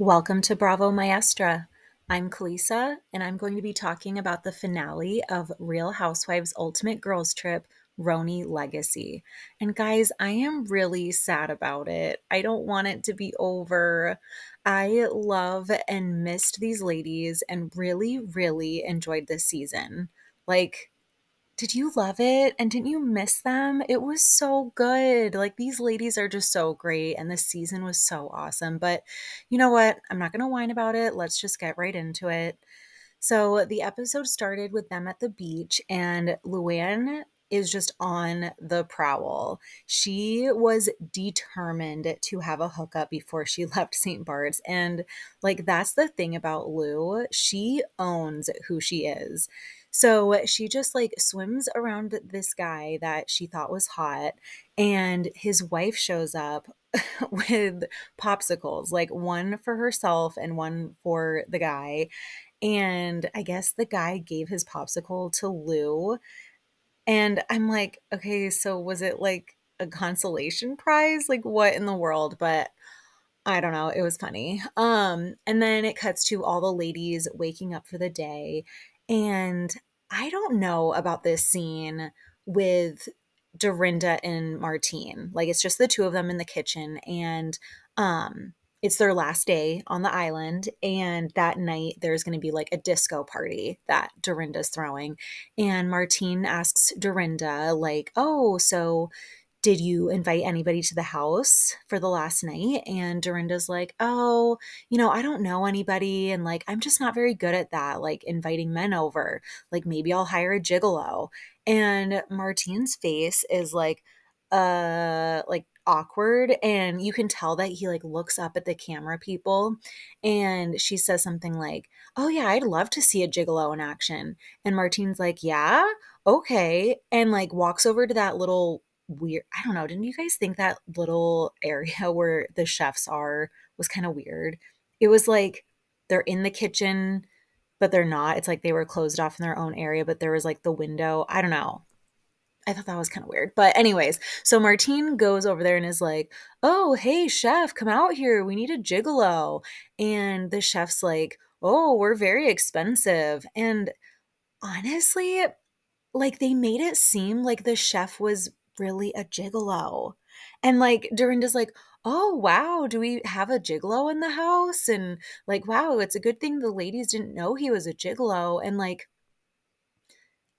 Welcome to Bravo Maestra. I'm Kalisa, and I'm going to be talking about the finale of Real Housewives Ultimate Girls Trip RHONY Legacy. And guys, I am really sad about it. I don't want it to be over. I love and missed these ladies and really, really enjoyed this season. Like, did you love it? And didn't you miss them? It was so good. Like these ladies are just so great and the season was so awesome. But you know what? I'm not going to whine about it. Let's just get right into it. So the episode started with them at the beach and Luann is just on the prowl. She was determined to have a hookup before she left St. Bart's. And like, that's the thing about Lou. She owns who she is. So she just like swims around this guy that she thought was hot, and his wife shows up with popsicles, like one for herself and one for the guy. And I guess the guy gave his popsicle to Lou. And I'm like, okay, so was it like a consolation prize? Like, what in the world? But I don't know. It was funny. Um, and then it cuts to all the ladies waking up for the day and I don't know about this scene with Dorinda and Martin. Like it's just the two of them in the kitchen and um it's their last day on the island and that night there's going to be like a disco party that Dorinda's throwing and Martin asks Dorinda like, "Oh, so did you invite anybody to the house for the last night? And Dorinda's like, oh, you know, I don't know anybody. And like, I'm just not very good at that, like inviting men over. Like, maybe I'll hire a gigolo. And Martin's face is like, uh, like awkward. And you can tell that he like looks up at the camera people and she says something like, oh, yeah, I'd love to see a gigolo in action. And Martin's like, yeah, okay. And like walks over to that little weird. I don't know. Didn't you guys think that little area where the chefs are was kind of weird? It was like they're in the kitchen, but they're not. It's like they were closed off in their own area, but there was like the window. I don't know. I thought that was kind of weird. But, anyways, so Martin goes over there and is like, Oh, hey, chef, come out here. We need a gigolo. And the chef's like, Oh, we're very expensive. And honestly, like they made it seem like the chef was really a gigolo. And like Dorinda's like, oh wow, do we have a gigolo in the house? And like, wow, it's a good thing the ladies didn't know he was a gigolo. And like,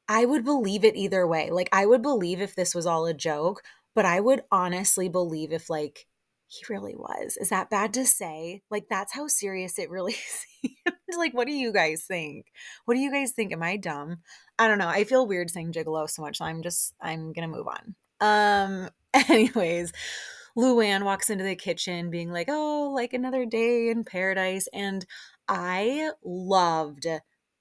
I would believe it either way. Like, I would believe if this was all a joke, but I would honestly believe if like he really was. Is that bad to say? Like, that's how serious it really seems. like, what do you guys think? What do you guys think? Am I dumb? I don't know. I feel weird saying gigolo so much. So I'm just, I'm to move on. Um, anyways, Luann walks into the kitchen being like, oh, like another day in paradise. And I loved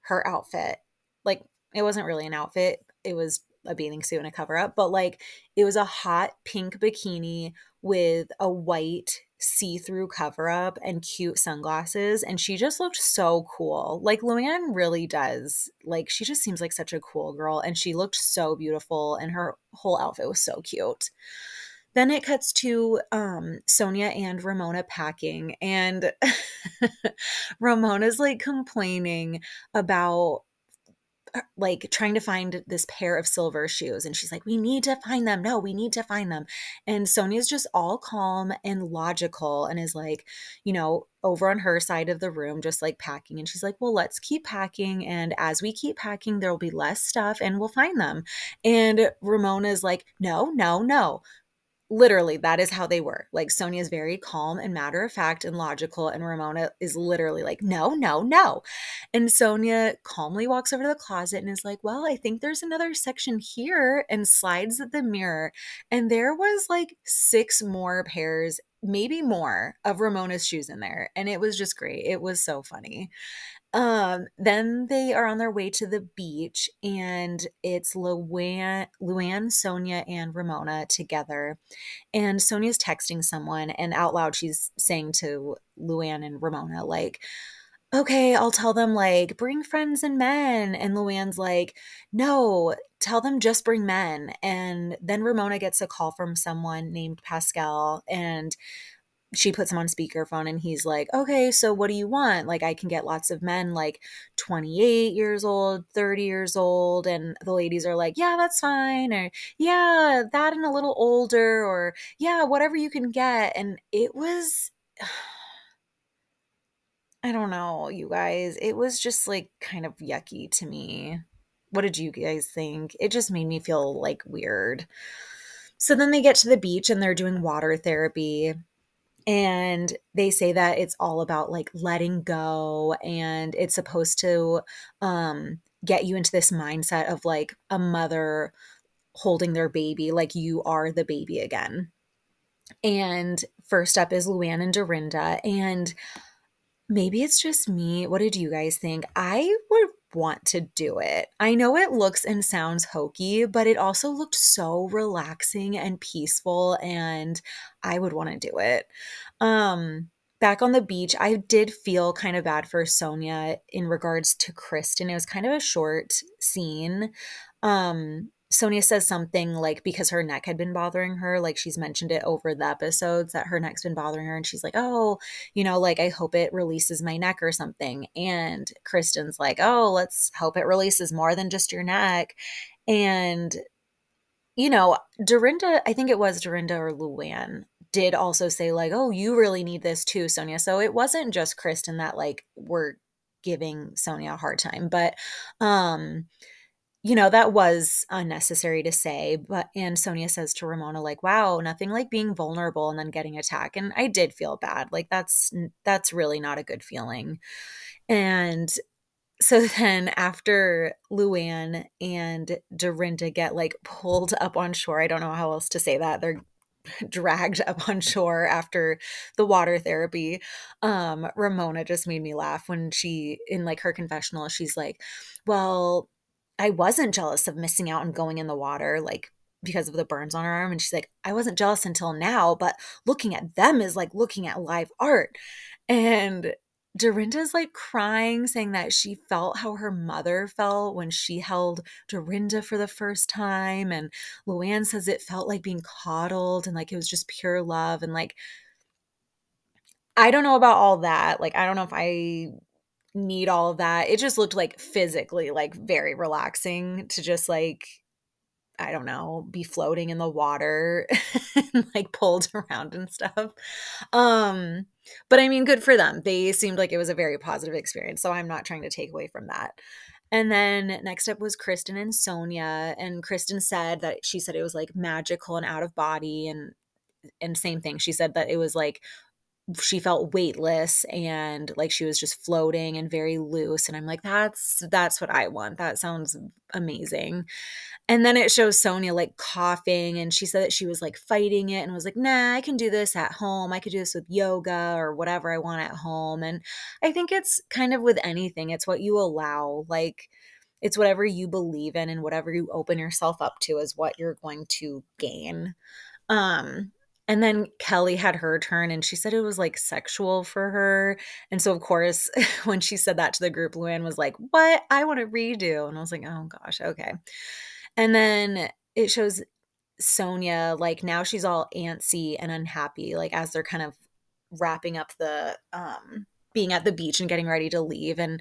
her outfit. Like, it wasn't really an outfit, it was a bathing suit and a cover up, but like, it was a hot pink bikini with a white see through cover up and cute sunglasses. And she just looked so cool. Like Luann really does. Like she just seems like such a cool girl. And she looked so beautiful. And her whole outfit was so cute. Then it cuts to um, Sonja and Ramona packing, and Ramona's like complaining about like trying to find this pair of silver shoes and she's like we need to find them. No we need to find them. And sonja's just all calm and logical and is like you know over on her side of the room just like packing. And she's like well let's keep packing and as we keep packing there'll be less stuff and we'll find them. And ramona's like no no no literally that is how they were. Like sonja is very calm and matter of fact and logical and ramona is literally like no no no. And sonja calmly walks over to the closet and is like well i think there's another section here and slides at the mirror. And there was like six more pairs maybe more of ramona's shoes in there. And it was just great. It was so funny um, then they are on their way to the beach, and it's Luann, Luann, Sonja, and Ramona together. And Sonja's texting someone, and out loud, she's saying to Luann and Ramona, like, okay, I'll tell them, like, bring friends and men. And Luann's like, no, tell them just bring men. And then Ramona gets a call from someone named Pascal, and she puts him on speakerphone and he's like, okay, so what do you want? Like, I can get lots of men like 28 years old, 30 years old. And the ladies are like, yeah, that's fine. Or, yeah, that and a little older. Or, yeah, whatever you can get. And it was. I don't know, you guys. It was just like kind of yucky to me. What did you guys think? It just made me feel like weird. So then they get to the beach and they're doing water therapy and they say that it's all about like letting go and it's supposed to um get you into this mindset of like a mother holding their baby like you are the baby again. And first up is luann and dorinda and maybe it's just me. What did you guys think? I would want to do it. I know it looks and sounds hokey, but it also looked so relaxing and peaceful and I would want to do it. Um back on the beach, I did feel kind of bad for Sonja in regards to Kristen. It was kind of a short scene. Um Sonja says something like because her neck had been bothering her, like she's mentioned it over the episodes that her neck's been bothering her. And she's like, oh, you know, like I hope it releases my neck or something. And Kristen's like, oh, let's hope it releases more than just your neck. And, you know, Dorinda, I think it was Dorinda or Luann, did also say, like, oh, you really need this too, Sonja. So it wasn't just Kristen that like were giving Sonja a hard time. But um you know, that was unnecessary to say. But, and sonja says to Ramona, like, wow, nothing like being vulnerable and then getting attacked. And I did feel bad. Like, that's, that's really not a good feeling. And so then after Luann and Dorinda get like pulled up on shore, I don't know how else to say that. They're dragged up on shore after the water therapy. Um, Ramona just made me laugh when she, in like her confessional, she's like, well, I wasn't jealous of missing out and going in the water, like because of the burns on her arm. And she's like, I wasn't jealous until now, but looking at them is like looking at live art. And Dorinda's like crying, saying that she felt how her mother felt when she held Dorinda for the first time. And Luann says it felt like being coddled and like it was just pure love. And like, I don't know about all that. Like, I don't know if I need all of that. It just looked like physically like very relaxing to just like I don't know, be floating in the water and like pulled around and stuff. Um but I mean good for them. They seemed like it was a very positive experience, so I'm not trying to take away from that. And then next up was Kristen and Sonja and Kristen said that she said it was like magical and out of body and and same thing. She said that it was like she felt weightless and like she was just floating and very loose and i'm like that's that's what i want. That sounds amazing. And then it shows sonja like coughing and she said that she was like fighting it and was like nah i can do this at home. I could do this with yoga or whatever i want at home. And i think it's kind of with anything it's what you allow like it's whatever you believe in and whatever you open yourself up to is what you're going to gain. Um and then Kelly had her turn and she said it was like sexual for her. And so, of course, when she said that to the group, Luann was like, What? I want to redo. And I was like, Oh gosh, okay. And then it shows Sonja, like now she's all antsy and unhappy, like as they're kind of wrapping up the um being at the beach and getting ready to leave. And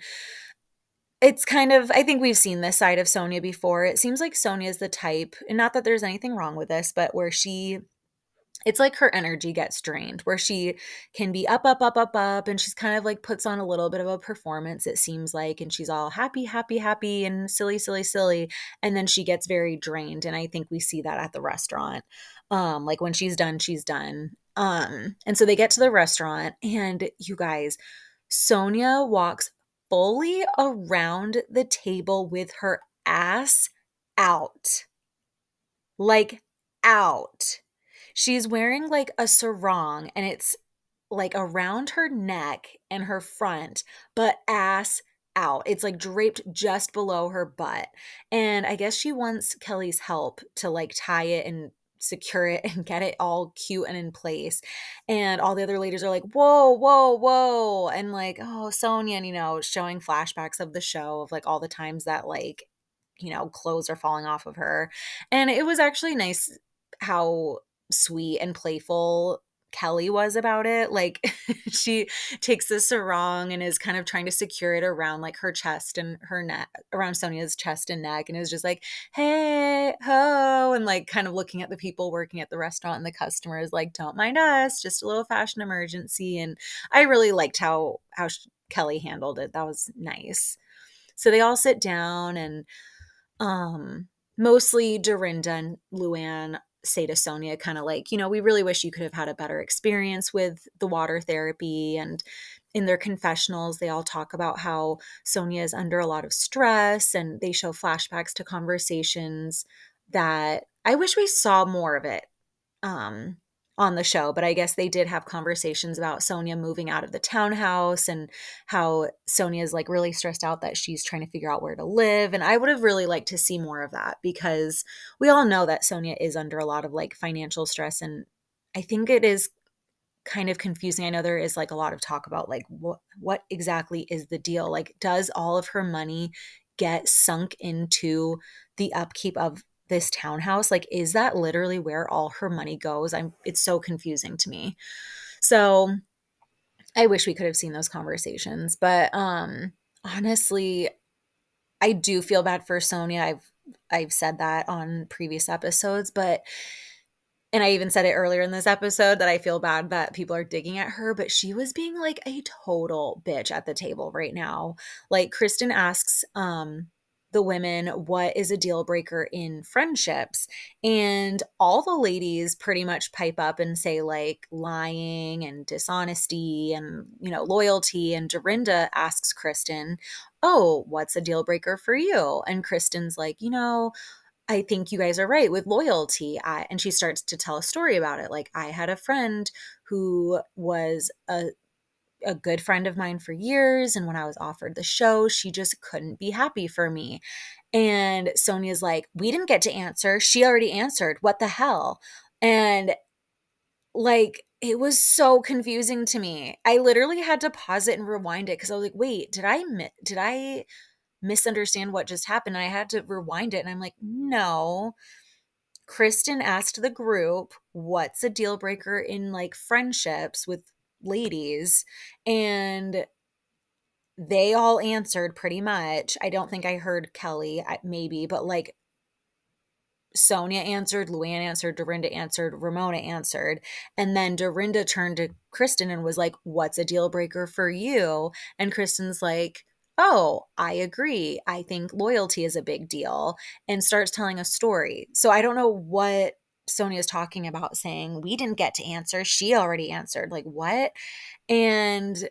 it's kind of I think we've seen this side of sonja before. It seems like Sonja is the type, and not that there's anything wrong with this, but where she it's like her energy gets drained where she can be up up up up up and she's kind of like puts on a little bit of a performance it seems like and she's all happy happy happy and silly silly silly and then she gets very drained and i think we see that at the restaurant. Um like when she's done she's done. Um and so they get to the restaurant and you guys sonja walks fully around the table with her ass out. Like out She's wearing like a sarong and it's like around her neck and her front, but ass out. It's like draped just below her butt. And I guess she wants Kelly's help to like tie it and secure it and get it all cute and in place. And all the other ladies are like, whoa, whoa, whoa. And like, oh, Sonja, and you know, showing flashbacks of the show of like all the times that like, you know, clothes are falling off of her. And it was actually nice how sweet and playful Kelly was about it. Like she takes the sarong and is kind of trying to secure it around like her chest and her neck, around Sonja's chest and neck, and is just like, hey, ho, and like kind of looking at the people working at the restaurant and the customers, like, don't mind us, just a little fashion emergency. And I really liked how how Kelly handled it. That was nice. So they all sit down and um mostly Dorinda and Luann say to Sonja, kind of like, you know, we really wish you could have had a better experience with the water therapy. And in their confessionals, they all talk about how Sonja is under a lot of stress and they show flashbacks to conversations that I wish we saw more of it. Um, on the show, but I guess they did have conversations about Sonja moving out of the townhouse and how Sonja is like really stressed out that she's trying to figure out where to live. And I would have really liked to see more of that because we all know that Sonja is under a lot of like financial stress. And I think it is kind of confusing. I know there is like a lot of talk about like what what exactly is the deal? Like does all of her money get sunk into the upkeep of this townhouse like is that literally where all her money goes? I'm it's so confusing to me. So i wish we could have seen those conversations but um honestly i do feel bad for sonja i've i've said that on previous episodes but and I even said it earlier in this episode that I feel bad that people are digging at her, but she was being like a total bitch at the table right now. Like Kristen asks um the women what is a deal breaker in friendships and all the ladies pretty much pipe up and say like lying and dishonesty and you know loyalty and Dorinda asks Kristen oh what's a deal breaker for you and Kristen's like you know I think you guys are right with loyalty. I, and she starts to tell a story about it. Like, I had a friend who was a a good friend of mine for years. And when I was offered the show, she just couldn't be happy for me. And Sonja's like, We didn't get to answer. She already answered. What the hell? And like, it was so confusing to me. I literally had to pause it and rewind it because I was like, wait, did I did I misunderstand what just happened? And I had to rewind it and I'm like, no. Kristen asked the group, what's a deal breaker in like friendships with ladies and they all answered pretty much. I don't think I heard Kelly, maybe, but like Sonja answered, Luann answered, Dorinda answered, Ramona answered. And then Dorinda turned to Kristen and was like, What's a deal breaker for you? And Kristen's like, Oh, I agree. I think loyalty is a big deal and starts telling a story. So I don't know what Sonja is talking about saying, We didn't get to answer. She already answered. Like, what? And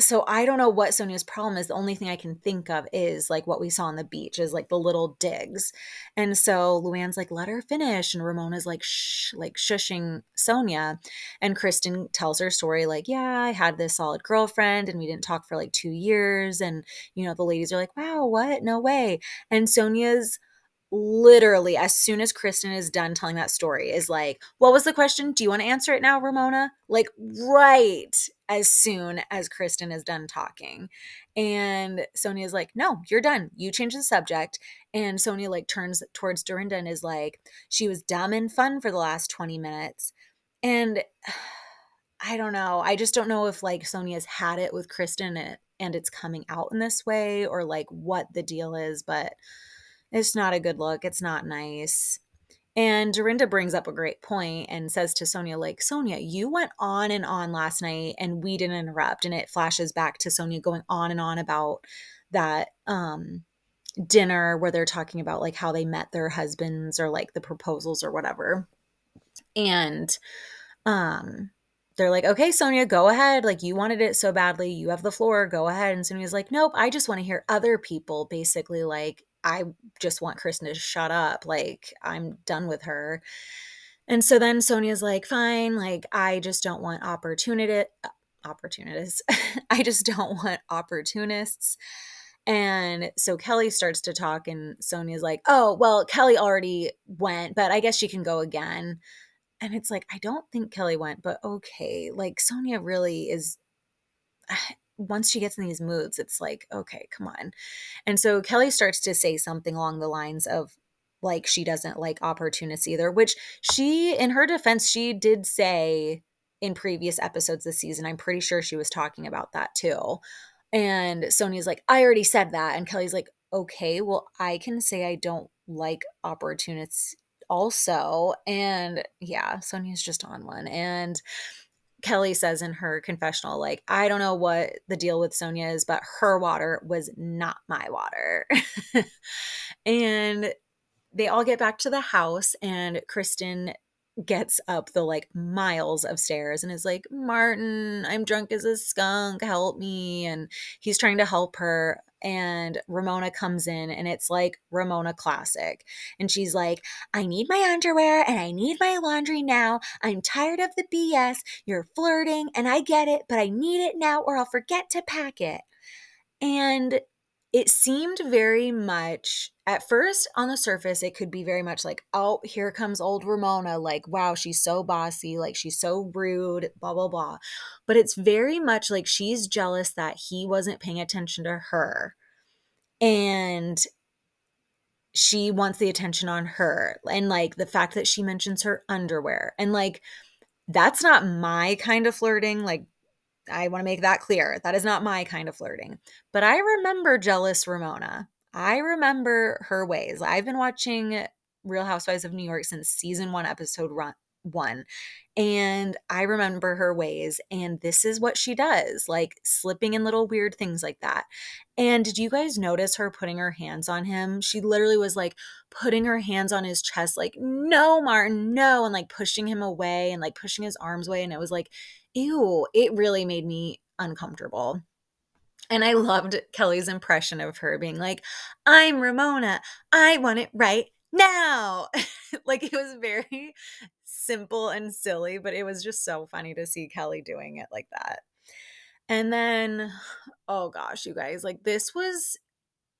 so I don't know what Sonja's problem is. The only thing I can think of is like what we saw on the beach is like the little digs. And so Luann's like, let her finish. And Ramona's like, shh, like shushing Sonja. And Kristen tells her story like, yeah, I had this solid girlfriend and we didn't talk for like two years. And, you know, the ladies are like, wow, what? No way. And Sonja's literally as soon as Kristen is done telling that story is like, "What was the question? Do you want to answer it now, Ramona?" Like right as soon as Kristen is done talking. And Sonja is like, "No, you're done. You change the subject." And Sonja like turns towards Dorinda and is like, "She was dumb and fun for the last 20 minutes." And I don't know. I just don't know if like Sonja's had it with Kristen and, and it's coming out in this way or like what the deal is, but it's not a good look. It's not nice. And Dorinda brings up a great point and says to Sonja, like, Sonja, you went on and on last night and we didn't interrupt. And it flashes back to Sonja going on and on about that um dinner where they're talking about like how they met their husbands or like the proposals or whatever. And um they're like, okay, Sonja, go ahead. Like, you wanted it so badly. You have the floor. Go ahead. And Sonja's like, nope, I just want to hear other people basically like I just want Kristen to shut up. Like, I'm done with her. And so then Sonja's like, fine, like, I just don't want opportunity uh, opportunities. I just don't want opportunists. And so Kelly starts to talk, and Sonja's like, oh, well, Kelly already went, but I guess she can go again. And it's like, I don't think Kelly went, but okay. Like, Sonja really is once she gets in these moods, it's like, okay, come on. And so Kelly starts to say something along the lines of, like she doesn't like opportunists either, which she, in her defense, she did say in previous episodes this season. I'm pretty sure she was talking about that too. And Sonja's like, I already said that. And Kelly's like, okay, well, I can say I don't like opportunists also. And yeah, Sonja's just on one. And Kelly says in her confessional, like, I don't know what the deal with Sonja is, but her water was not my water. and they all get back to the house, and Kristen gets up the like miles of stairs and is like, Martin, I'm drunk as a skunk, help me. And he's trying to help her. And Ramona comes in and it's like Ramona classic. And she's like, I need my underwear and I need my laundry now. I'm tired of the BS. You're flirting and I get it, but I need it now or I'll forget to pack it. And it seemed very much at first on the surface it could be very much like oh here comes old ramona like wow she's so bossy like she's so rude blah blah blah. But it's very much like she's jealous that he wasn't paying attention to her and she wants the attention on her and like the fact that she mentions her underwear and like that's not my kind of flirting like I want to make that clear. That is not my kind of flirting. But I remember jealous Ramona. I remember her ways. I've been watching Real Housewives of New York since season one, episode one. And I remember her ways. And this is what she does like slipping in little weird things like that. And did you guys notice her putting her hands on him? She literally was like putting her hands on his chest, like, no, Martin, no. And like pushing him away and like pushing his arms away. And it was like, ew, it really made me uncomfortable. And I loved Kelly's impression of her being like, I'm Ramona. I want it right now. like it was very simple and silly, but it was just so funny to see Kelly doing it like that. And then, oh gosh, you guys, like this was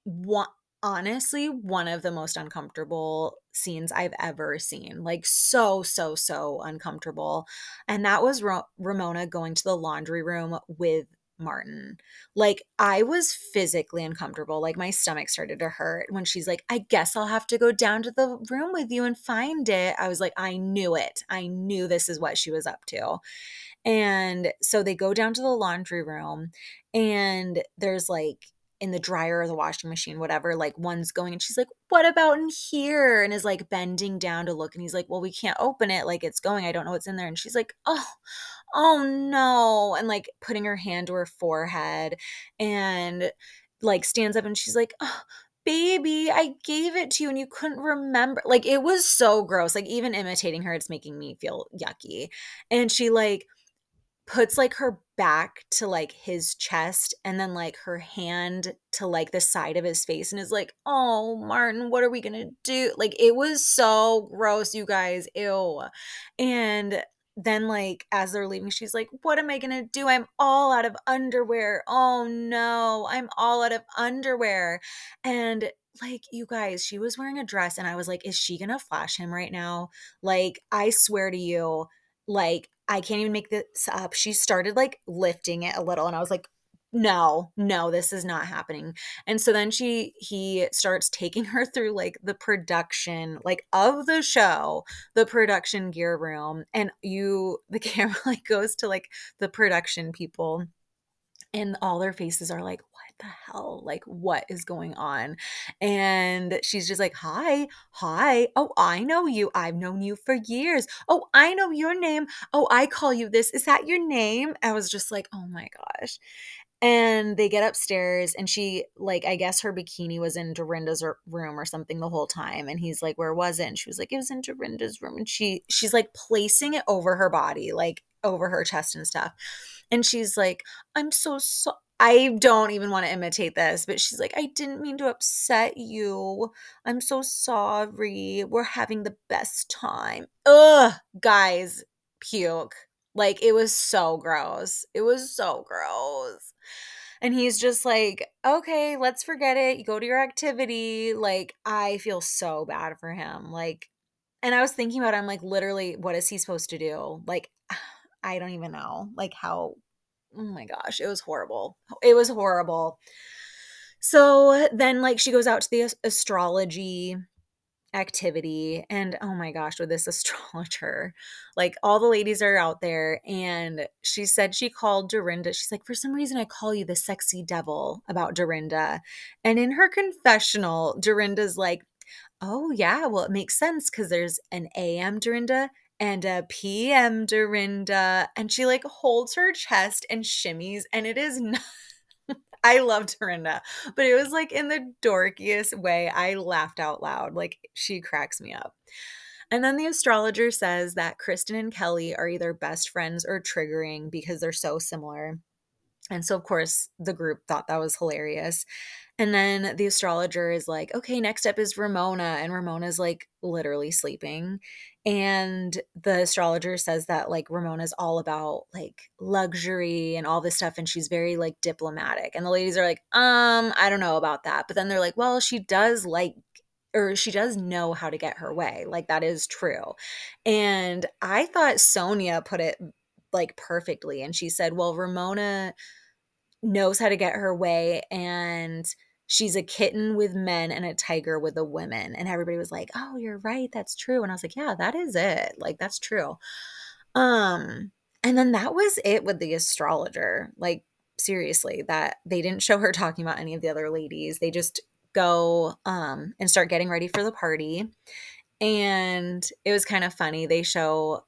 one honestly one of the most uncomfortable scenes I've ever seen. Like so so so uncomfortable. And that was Ra- Ramona going to the laundry room with Martin. Like I was physically uncomfortable. Like my stomach started to hurt when she's like, "I guess I'll have to go down to the room with you and find it." I was like, "I knew it. I knew this is what she was up to." And so they go down to the laundry room and there's like in the dryer or the washing machine, whatever, like one's going and she's like, What about in here? And is like bending down to look. And he's like, Well, we can't open it. Like it's going. I don't know what's in there. And she's like, Oh, oh no. And like putting her hand to her forehead and like stands up and she's like, Oh, baby, I gave it to you and you couldn't remember. Like it was so gross. Like even imitating her, it's making me feel yucky. And she like, puts like her back to like his chest and then like her hand to like the side of his face and is like, "Oh, Martin, what are we going to do?" Like it was so gross, you guys. Ew. And then like as they're leaving she's like what am i going to do i'm all out of underwear oh no i'm all out of underwear and like you guys she was wearing a dress and i was like is she going to flash him right now like i swear to you like I can't even make this up. She started like lifting it a little, and I was like, no, no, this is not happening. And so then she he starts taking her through like the production like of the show, the production gear room, and you the camera like goes to like the production people and all their faces are like the hell? Like, what is going on? And she's just like, Hi, hi. Oh, I know you. I've known you for years. Oh, I know your name. Oh, I call you this. Is that your name? I was just like, Oh my gosh. And they get upstairs, and she, like, I guess her bikini was in Dorinda's room or something the whole time. And he's like, Where was it? And she was like, It was in Dorinda's room. And she, she's like placing it over her body, like over her chest and stuff. And she's like, I'm so sorry. I don't even want to imitate this, but she's like, I didn't mean to upset you. I'm so sorry. We're having the best time. Ugh, guys, puke. Like, it was so gross. It was so gross. And he's just like, okay, let's forget it. You go to your activity. Like, I feel so bad for him. Like, and I was thinking about, it, I'm like, literally, what is he supposed to do? Like, I don't even know, like, how oh my gosh, it was horrible. It was horrible. So then, like, she goes out to the astrology activity and oh my gosh with this astrologer like all the ladies are out there and she said she called dorinda she's like for some reason i call you the sexy devil about dorinda and in her confessional dorinda's like oh yeah well it makes sense because there's an am dorinda and a PM Dorinda. And she like holds her chest and shimmies, and it is not. I love Dorinda, but it was like in the dorkiest way. I laughed out loud. Like she cracks me up. And then the astrologer says that Kristen and Kelly are either best friends or triggering because they're so similar. And so, of course, the group thought that was hilarious. And then the astrologer is like, okay, next up is Ramona. And Ramona's like literally sleeping. And the astrologer says that like Ramona's all about like luxury and all this stuff. And she's very like diplomatic. And the ladies are like, um, I don't know about that. But then they're like, well, she does like or she does know how to get her way. Like that is true. And I thought Sonja put it like perfectly. And she said, well, Ramona knows how to get her way and she's a kitten with men and a tiger with the women. And everybody was like, "Oh, you're right. That's true." And I was like, "Yeah, that is it. Like that's true." Um and then that was it with the astrologer. Like seriously, that they didn't show her talking about any of the other ladies. They just go um and start getting ready for the party. And it was kind of funny. They show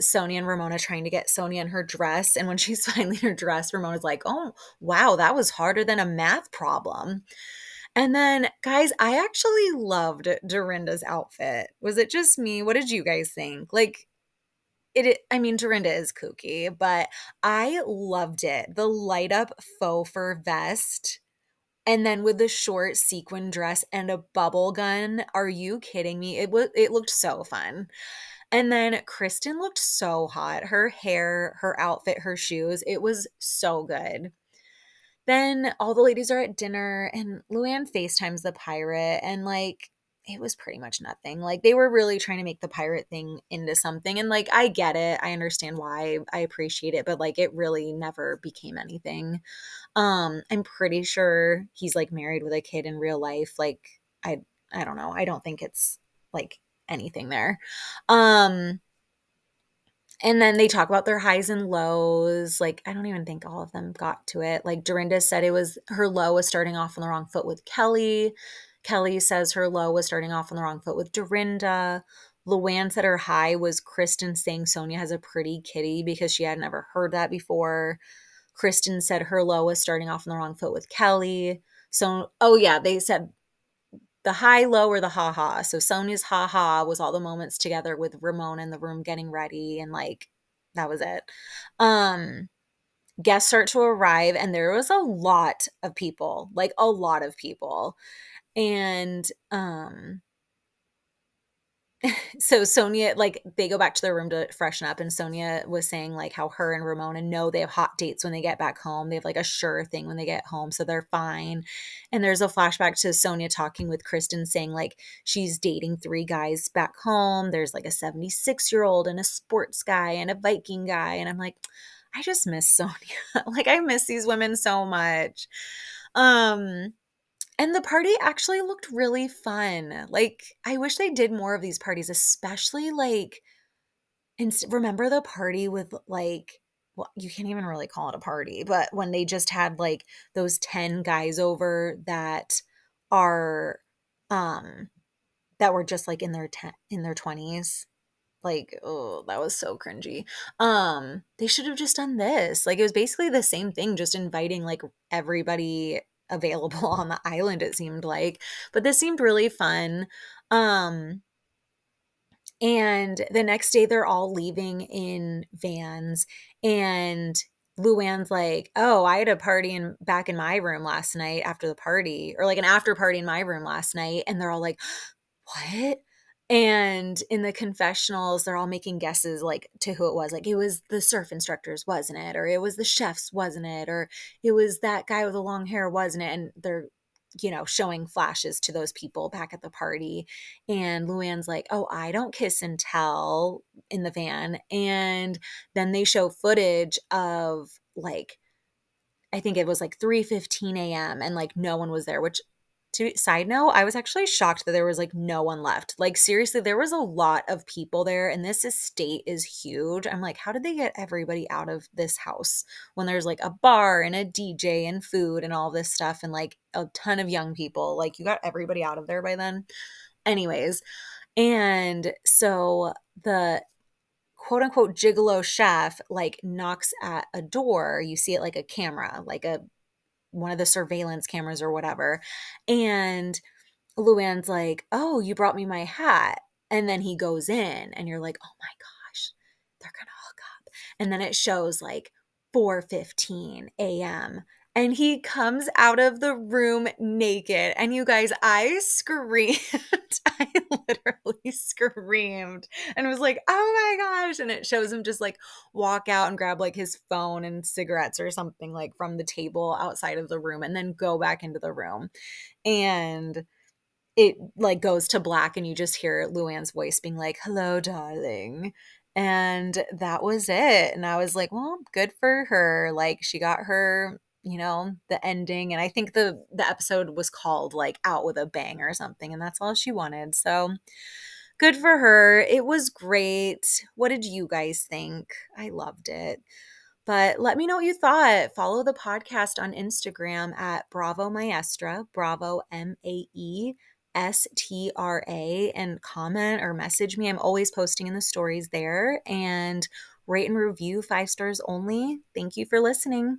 Sonja and Ramona trying to get Sonja in her dress. And when she's finally in her dress, Ramona's like, oh, wow, that was harder than a math problem. And then, guys, I actually loved Dorinda's outfit. Was it just me? What did you guys think? Like, it, I mean, Dorinda is kooky, but I loved it. The light up faux fur vest. And then with the short sequin dress and a bubble gun. Are you kidding me? It was it looked so fun. And then Kristen looked so hot. Her hair, her outfit, her shoes, it was so good. Then all the ladies are at dinner and Luann FaceTimes the pirate and like it was pretty much nothing. Like they were really trying to make the pirate thing into something. And like I get it. I understand why. I appreciate it, but like it really never became anything. Um I'm pretty sure he's like married with a kid in real life. Like I I don't know. I don't think it's like anything there. Um and then they talk about their highs and lows. Like, I don't even think all of them got to it. Like, Dorinda said it was her low was starting off on the wrong foot with Kelly. Kelly says her low was starting off on the wrong foot with Dorinda. Luann said her high was Kristen saying Sonja has a pretty kitty because she had never heard that before. Kristen said her low was starting off on the wrong foot with Kelly. So, oh yeah, they said the high low or the ha ha. So Sonja's ha ha was all the moments together with Ramona in the room getting ready and like that was it. Um guests start to arrive and there was a lot of people, like a lot of people. And um so Sonja, like they go back to their room to freshen up, and Sonja was saying like how her and Ramona know they have hot dates when they get back home. They have like a sure thing when they get home, so they're fine. And there's a flashback to Sonja talking with Kristen, saying like she's dating three guys back home. There's like a 76 year old and a sports guy and a Viking guy, and I'm like, I just miss Sonja. like I miss these women so much. Um and the party actually looked really fun. Like, I wish they did more of these parties, especially like, and remember the party with like, well, you can't even really call it a party, but when they just had like those 10 guys over that are, um, that were just like in their ten, in their 20s like oh that was so cringy. Um they should have just done this. Like it was basically the same thing just inviting like everybody available on the island it seemed like but this seemed really fun um and the next day they're all leaving in vans and Luann's like, "Oh, I had a party in back in my room last night after the party or like an after party in my room last night." And they're all like, "What?" And in the confessionals, they're all making guesses like to who it was. Like it was the surf instructors, wasn't it? Or it was the chefs, wasn't it? Or it was that guy with the long hair, wasn't it? And they're, you know, showing flashes to those people back at the party. And Luann's like, oh, I don't kiss and tell in the van. And then they show footage of like, I think it was like 3 15 a.m. and like no one was there, which to side note, I was actually shocked that there was like no one left. Like seriously, there was a lot of people there and this estate is huge. I'm like, how did they get everybody out of this house when there's like a bar and a DJ and food and all this stuff and like a ton of young people? Like you got everybody out of there by then. Anyways, and so the quote unquote gigolo chef like knocks at a door. You see it like a camera, like a one of the surveillance cameras or whatever. And Luann's like, Oh, you brought me my hat. And then he goes in, and you're like, Oh my gosh, they're gonna hook up. And then it shows like 4:15 a.m and he comes out of the room naked. And you guys, I screamed. I literally screamed and was like, oh my gosh. And it shows him just like walk out and grab like his phone and cigarettes or something like from the table outside of the room and then go back into the room. And it like goes to black and you just hear Luann's voice being like, hello, darling. And that was it. And I was like, well, good for her. Like she got her you know the ending and i think the the episode was called like out with a bang or something and that's all she wanted so good for her it was great what did you guys think i loved it but let me know what you thought follow the podcast on instagram at bravo maestra bravo m-a-e S T R A and comment or message me. I'm always posting in the stories there and rate and review five stars only. Thank you for listening.